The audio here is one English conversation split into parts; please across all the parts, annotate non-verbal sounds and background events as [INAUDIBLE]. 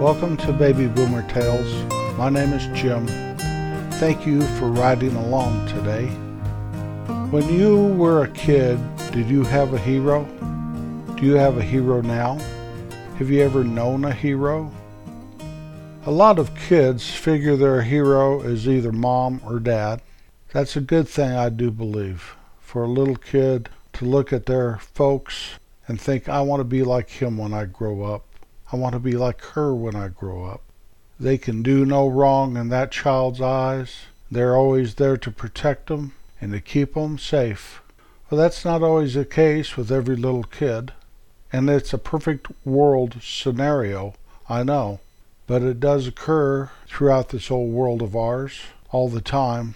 Welcome to Baby Boomer Tales. My name is Jim. Thank you for riding along today. When you were a kid, did you have a hero? Do you have a hero now? Have you ever known a hero? A lot of kids figure their hero is either mom or dad. That's a good thing, I do believe, for a little kid to look at their folks and think, I want to be like him when I grow up. I want to be like her when I grow up. They can do no wrong in that child's eyes. They're always there to protect them and to keep them safe. But that's not always the case with every little kid. And it's a perfect world scenario, I know. But it does occur throughout this whole world of ours all the time.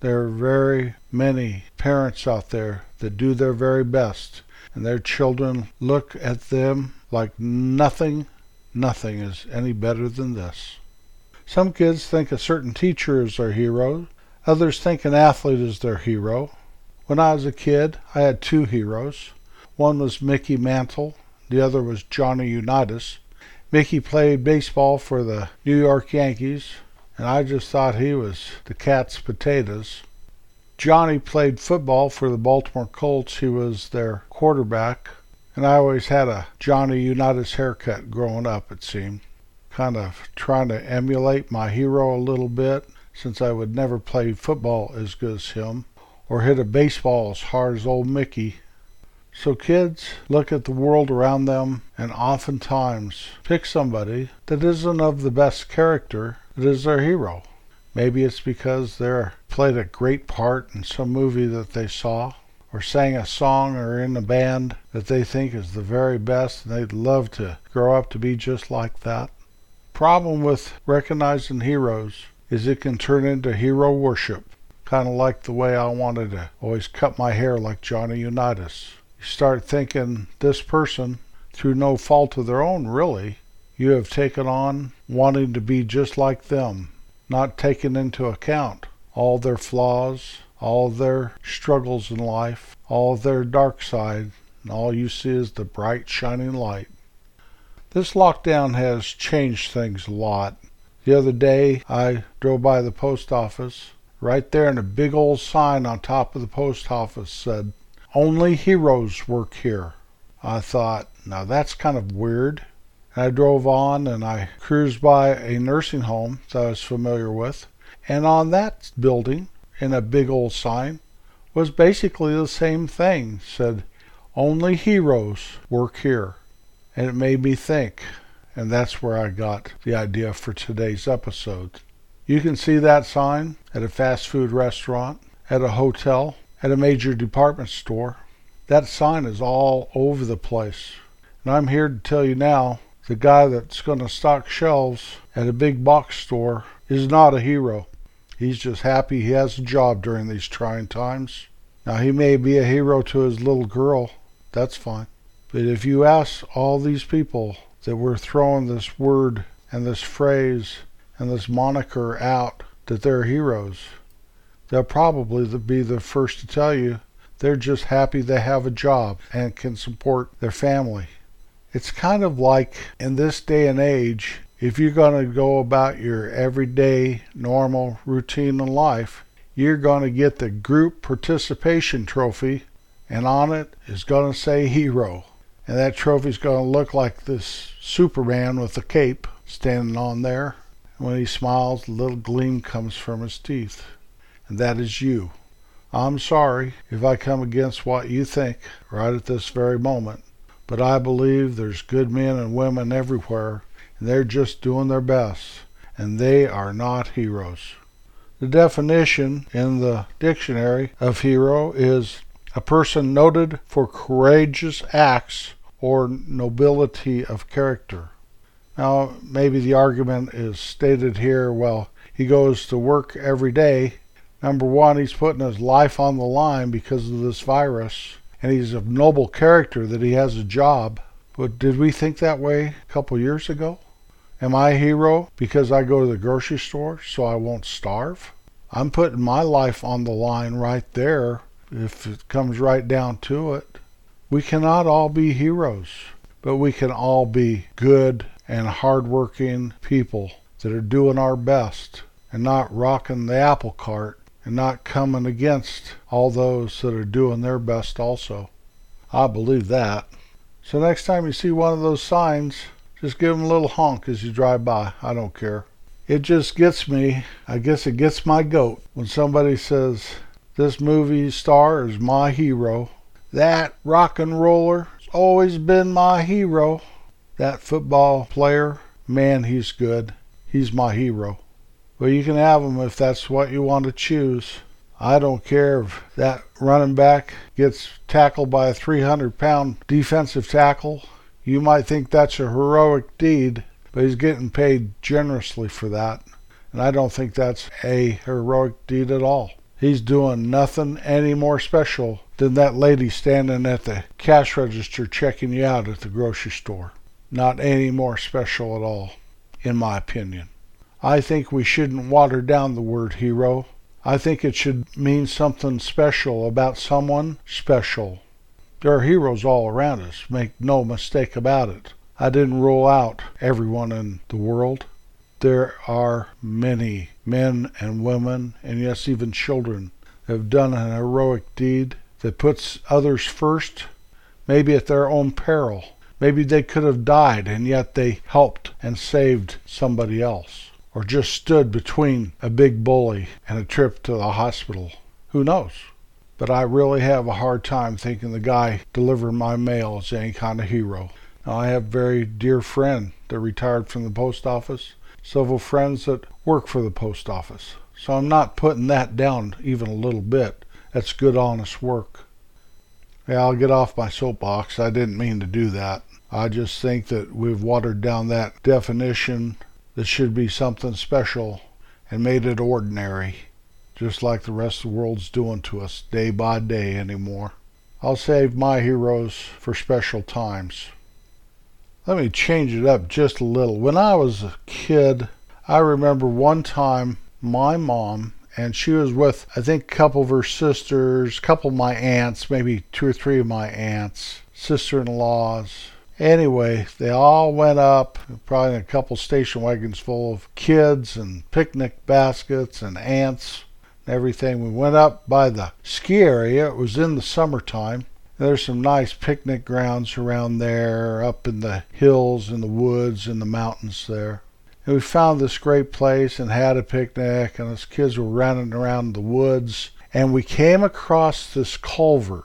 There are very many parents out there that do their very best, and their children look at them like nothing, nothing is any better than this. Some kids think a certain teacher is their hero. Others think an athlete is their hero. When I was a kid, I had two heroes. One was Mickey Mantle, the other was Johnny Unitas. Mickey played baseball for the New York Yankees, and I just thought he was the cat's potatoes. Johnny played football for the Baltimore Colts. He was their quarterback. And I always had a Johnny Unitas haircut growing up, it seemed. Kind of trying to emulate my hero a little bit, since I would never play football as good as him, or hit a baseball as hard as old Mickey. So kids look at the world around them and oftentimes pick somebody that isn't of the best character that is their hero. Maybe it's because they played a great part in some movie that they saw, or sang a song or in a band that they think is the very best and they'd love to grow up to be just like that. Problem with recognizing heroes is it can turn into hero worship, kind of like the way I wanted to always cut my hair like Johnny Unitas. You start thinking this person, through no fault of their own really, you have taken on wanting to be just like them, not taking into account all their flaws, all their struggles in life, all their dark side, and all you see is the bright, shining light. This lockdown has changed things a lot. The other day, I drove by the post office. Right there, in a big old sign on top of the post office said, Only heroes work here. I thought, now that's kind of weird. I drove on and I cruised by a nursing home that I was familiar with. And on that building, in a big old sign was basically the same thing. Said, only heroes work here. And it made me think. And that's where I got the idea for today's episode. You can see that sign at a fast food restaurant, at a hotel, at a major department store. That sign is all over the place. And I'm here to tell you now the guy that's going to stock shelves at a big box store is not a hero. He's just happy he has a job during these trying times. Now, he may be a hero to his little girl. That's fine. But if you ask all these people that we're throwing this word and this phrase and this moniker out that they're heroes, they'll probably be the first to tell you they're just happy they have a job and can support their family. It's kind of like in this day and age, if you're going to go about your everyday, normal routine in life, you're going to get the group participation trophy, and on it is going to say hero. And that trophy's going to look like this Superman with a cape standing on there. And when he smiles, a little gleam comes from his teeth. And that is you. I'm sorry if I come against what you think right at this very moment, but I believe there's good men and women everywhere and they're just doing their best, and they are not heroes. The definition in the dictionary of hero is a person noted for courageous acts or nobility of character. Now, maybe the argument is stated here well, he goes to work every day. Number one, he's putting his life on the line because of this virus, and he's of noble character that he has a job. But did we think that way a couple years ago? Am I a hero because I go to the grocery store so I won't starve? I'm putting my life on the line right there if it comes right down to it. We cannot all be heroes, but we can all be good and hardworking people that are doing our best and not rocking the apple cart and not coming against all those that are doing their best also. I believe that. So next time you see one of those signs, just give them a little honk as you drive by. I don't care. It just gets me, I guess it gets my goat when somebody says, This movie star is my hero. That rock and roller has always been my hero. That football player, man, he's good. He's my hero. Well, you can have him if that's what you want to choose. I don't care if that running back gets tackled by a 300 pound defensive tackle. You might think that's a heroic deed, but he's getting paid generously for that. And I don't think that's a heroic deed at all. He's doing nothing any more special than that lady standing at the cash register checking you out at the grocery store. Not any more special at all, in my opinion. I think we shouldn't water down the word hero. I think it should mean something special about someone special. There are heroes all around us, make no mistake about it. I didn't rule out everyone in the world. There are many men and women, and yes, even children, that have done an heroic deed that puts others first, maybe at their own peril. Maybe they could have died, and yet they helped and saved somebody else or just stood between a big bully and a trip to the hospital. Who knows? But I really have a hard time thinking the guy delivering my mail is any kind of hero. Now, I have a very dear friend that retired from the post office, several friends that work for the post office. So I'm not putting that down even a little bit. That's good, honest work. Yeah, I'll get off my soapbox. I didn't mean to do that. I just think that we've watered down that definition that should be something special and made it ordinary, just like the rest of the world's doing to us day by day anymore. I'll save my heroes for special times. Let me change it up just a little. When I was a kid, I remember one time my mom and she was with I think a couple of her sisters, a couple of my aunts, maybe two or three of my aunts, sister-in-laws, Anyway, they all went up, probably a couple station wagons full of kids and picnic baskets and ants and everything. We went up by the ski area. It was in the summertime. There's some nice picnic grounds around there, up in the hills and the woods and the mountains there. And we found this great place and had a picnic, and us kids were running around the woods. And we came across this culvert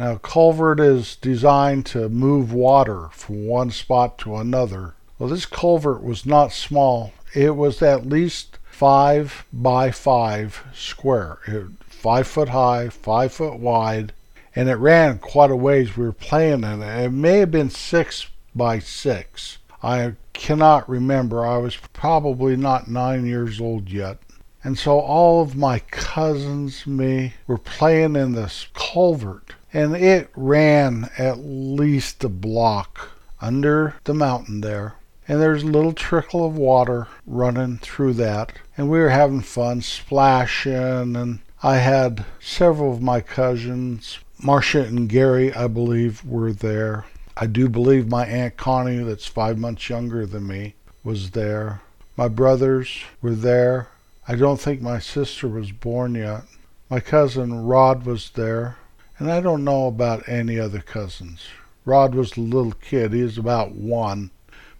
now, culvert is designed to move water from one spot to another. Well, this culvert was not small. It was at least five by five square, it, five foot high, five foot wide, and it ran quite a ways. We were playing in it. It may have been six by six. I cannot remember. I was probably not nine years old yet. And so all of my cousins, me, were playing in this culvert and it ran at least a block under the mountain there. And there's a little trickle of water running through that. And we were having fun splashing. And I had several of my cousins, Marcia and Gary, I believe, were there. I do believe my Aunt Connie, that's five months younger than me, was there. My brothers were there. I don't think my sister was born yet. My cousin Rod was there. And I don't know about any other cousins. Rod was a little kid. He was about one,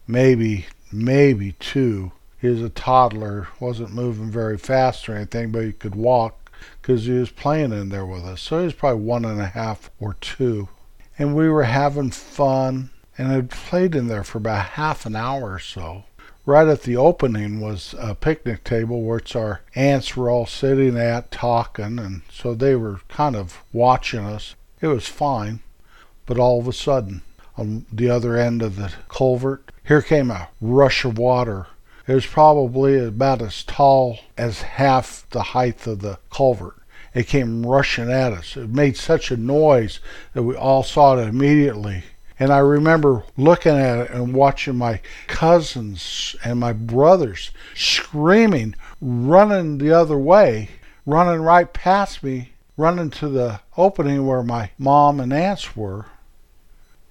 maybe, maybe two. He was a toddler, wasn't moving very fast or anything, but he could walk because he was playing in there with us. So he was probably one and a half or two. And we were having fun and had played in there for about half an hour or so right at the opening was a picnic table which our aunts were all sitting at talking and so they were kind of watching us. It was fine but all of a sudden on the other end of the culvert here came a rush of water. It was probably about as tall as half the height of the culvert. It came rushing at us. It made such a noise that we all saw it immediately and I remember looking at it and watching my cousins and my brothers screaming, running the other way, running right past me, running to the opening where my mom and aunts were.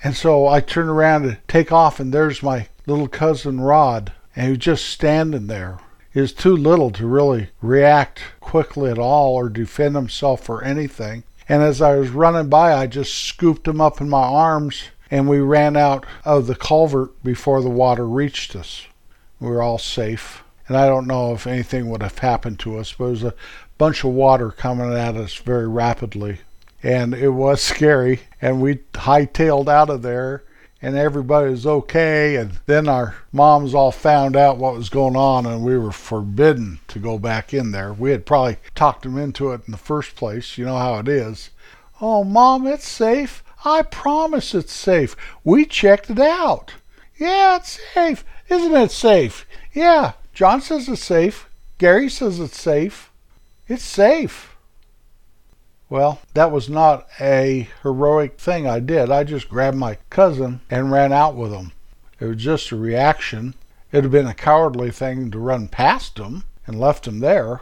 And so I turned around to take off, and there's my little cousin Rod, and he was just standing there. He was too little to really react quickly at all or defend himself or anything. And as I was running by, I just scooped him up in my arms and we ran out of the culvert before the water reached us. We were all safe. And I don't know if anything would have happened to us, but it was a bunch of water coming at us very rapidly. And it was [LAUGHS] scary. And we hightailed out of there and everybody was okay. And then our moms all found out what was going on, and we were forbidden to go back in there. We had probably talked them into it in the first place. You know how it is. Oh, mom, it's safe. I promise it's safe. We checked it out. Yeah, it's safe. Isn't it safe? Yeah, John says it's safe. Gary says it's safe. It's safe. Well, that was not a heroic thing I did. I just grabbed my cousin and ran out with him. It was just a reaction. It would have been a cowardly thing to run past him and left him there.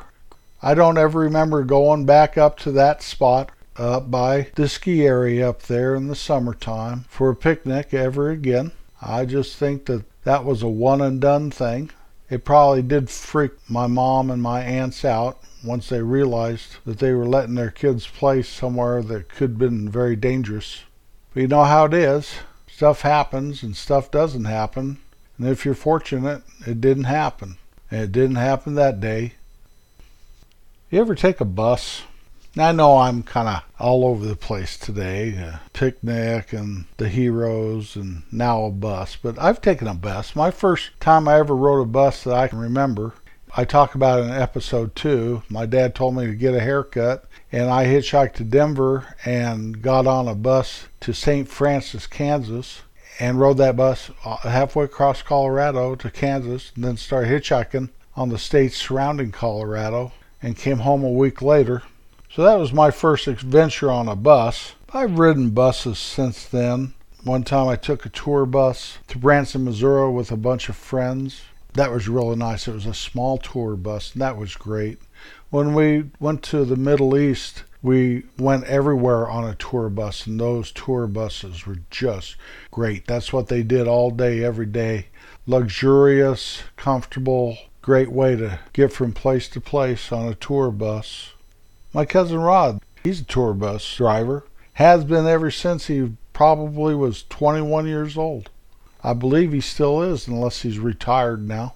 I don't ever remember going back up to that spot up by the ski area up there in the summertime for a picnic ever again. I just think that that was a one and done thing. It probably did freak my mom and my aunts out once they realized that they were letting their kids play somewhere that could have been very dangerous. But you know how it is. Stuff happens and stuff doesn't happen. And if you're fortunate, it didn't happen. And it didn't happen that day. You ever take a bus? I know I'm kind of all over the place today. A picnic and the heroes and now a bus. But I've taken a bus. My first time I ever rode a bus that I can remember I talk about in episode two. My dad told me to get a haircut, and I hitchhiked to Denver and got on a bus to St. Francis, Kansas, and rode that bus uh, halfway across Colorado to Kansas, and then started hitchhiking on the states surrounding Colorado, and came home a week later. So that was my first adventure on a bus. I've ridden buses since then. One time I took a tour bus to Branson, Missouri with a bunch of friends that was really nice. It was a small tour bus, and that was great. When we went to the Middle East, we went everywhere on a tour bus, and those tour buses were just great. That's what they did all day, every day. Luxurious, comfortable, great way to get from place to place on a tour bus. My cousin Rod, he's a tour bus driver, has been ever since he probably was 21 years old. I believe he still is, unless he's retired now.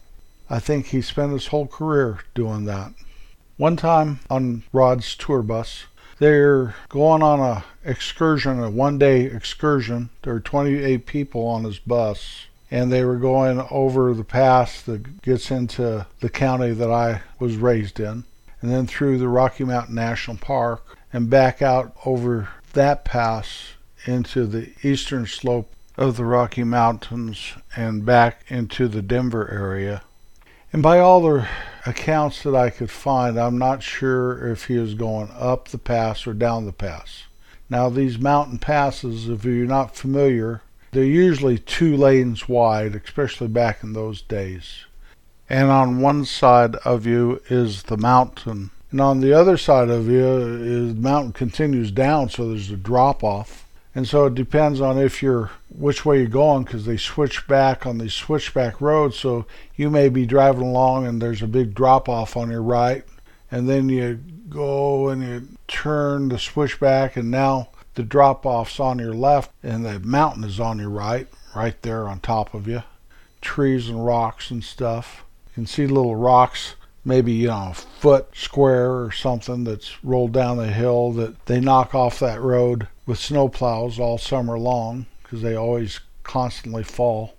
I think he spent his whole career doing that. One time on Rod's tour bus, they're going on a excursion, a one-day excursion. There were 28 people on his bus, and they were going over the pass that gets into the county that I was raised in, and then through the Rocky Mountain National Park, and back out over that pass into the eastern slope of the Rocky Mountains and back into the Denver area. And by all the accounts that I could find, I'm not sure if he was going up the pass or down the pass. Now, these mountain passes, if you're not familiar, they're usually two lanes wide, especially back in those days. And on one side of you is the mountain, and on the other side of you is the mountain continues down, so there's a drop off. And so it depends on if you're which way you're going because they switch back on these switchback roads. So you may be driving along and there's a big drop off on your right, and then you go and you turn the switchback, and now the drop off's on your left, and the mountain is on your right, right there on top of you. Trees and rocks and stuff. You can see little rocks maybe you know a foot square or something that's rolled down the hill that they knock off that road with snowplows all summer long because they always constantly fall.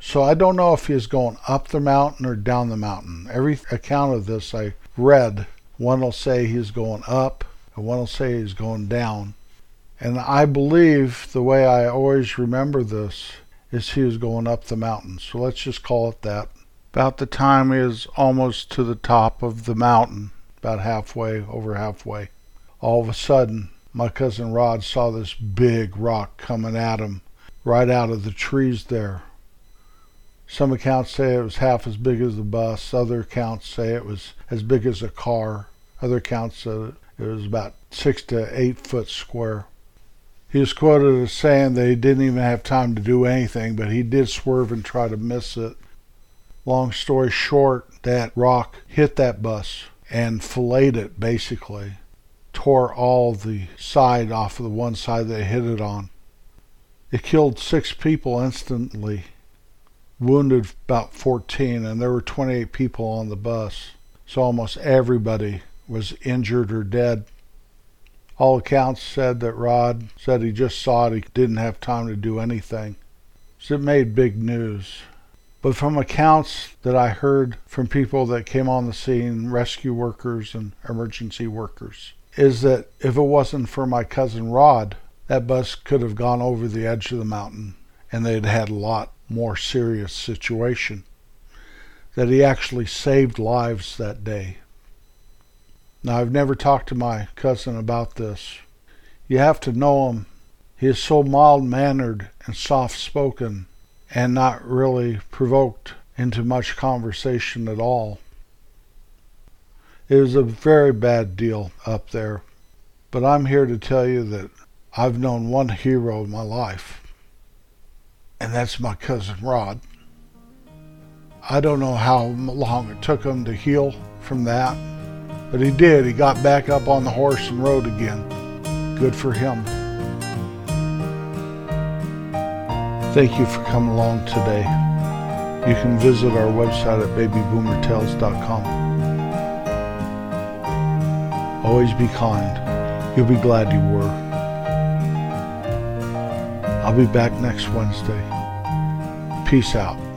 So I don't know if he's going up the mountain or down the mountain. Every account of this I read, one will say he's going up, and one will say he's going down. And I believe the way I always remember this is he was going up the mountain. So let's just call it that. About the time he is almost to the top of the mountain, about halfway, over halfway. All of a sudden, my cousin Rod saw this big rock coming at him right out of the trees there. Some accounts say it was half as big as the bus. Other accounts say it was as big as a car. Other accounts say it was about six to eight foot square. He was quoted as saying that he didn't even have time to do anything, but he did swerve and try to miss it. Long story short, that rock hit that bus and filleted it basically, tore all the side off of the one side it hit it on. It killed six people instantly, wounded about 14, and there were 28 people on the bus. So almost everybody was injured or dead. All accounts said that Rod said he just saw it, he didn't have time to do anything. So it made big news. But from accounts that I heard from people that came on the scene, rescue workers and emergency workers, is that if it wasn't for my cousin Rod, that bus could have gone over the edge of the mountain and they'd had a lot more serious situation. That he actually saved lives that day. Now, I've never talked to my cousin about this. You have to know him. He is so mild mannered and soft spoken and not really provoked into much conversation at all. It was a very bad deal up there, but I'm here to tell you that I've known one hero in my life, and that's my cousin Rod. I don't know how long it took him to heal from that but he did. He got back up on the horse and rode again. Good for him. Thank you for coming along today. You can visit our website at babyboomertales.com. Always be kind. You'll be glad you were. I'll be back next Wednesday. Peace out.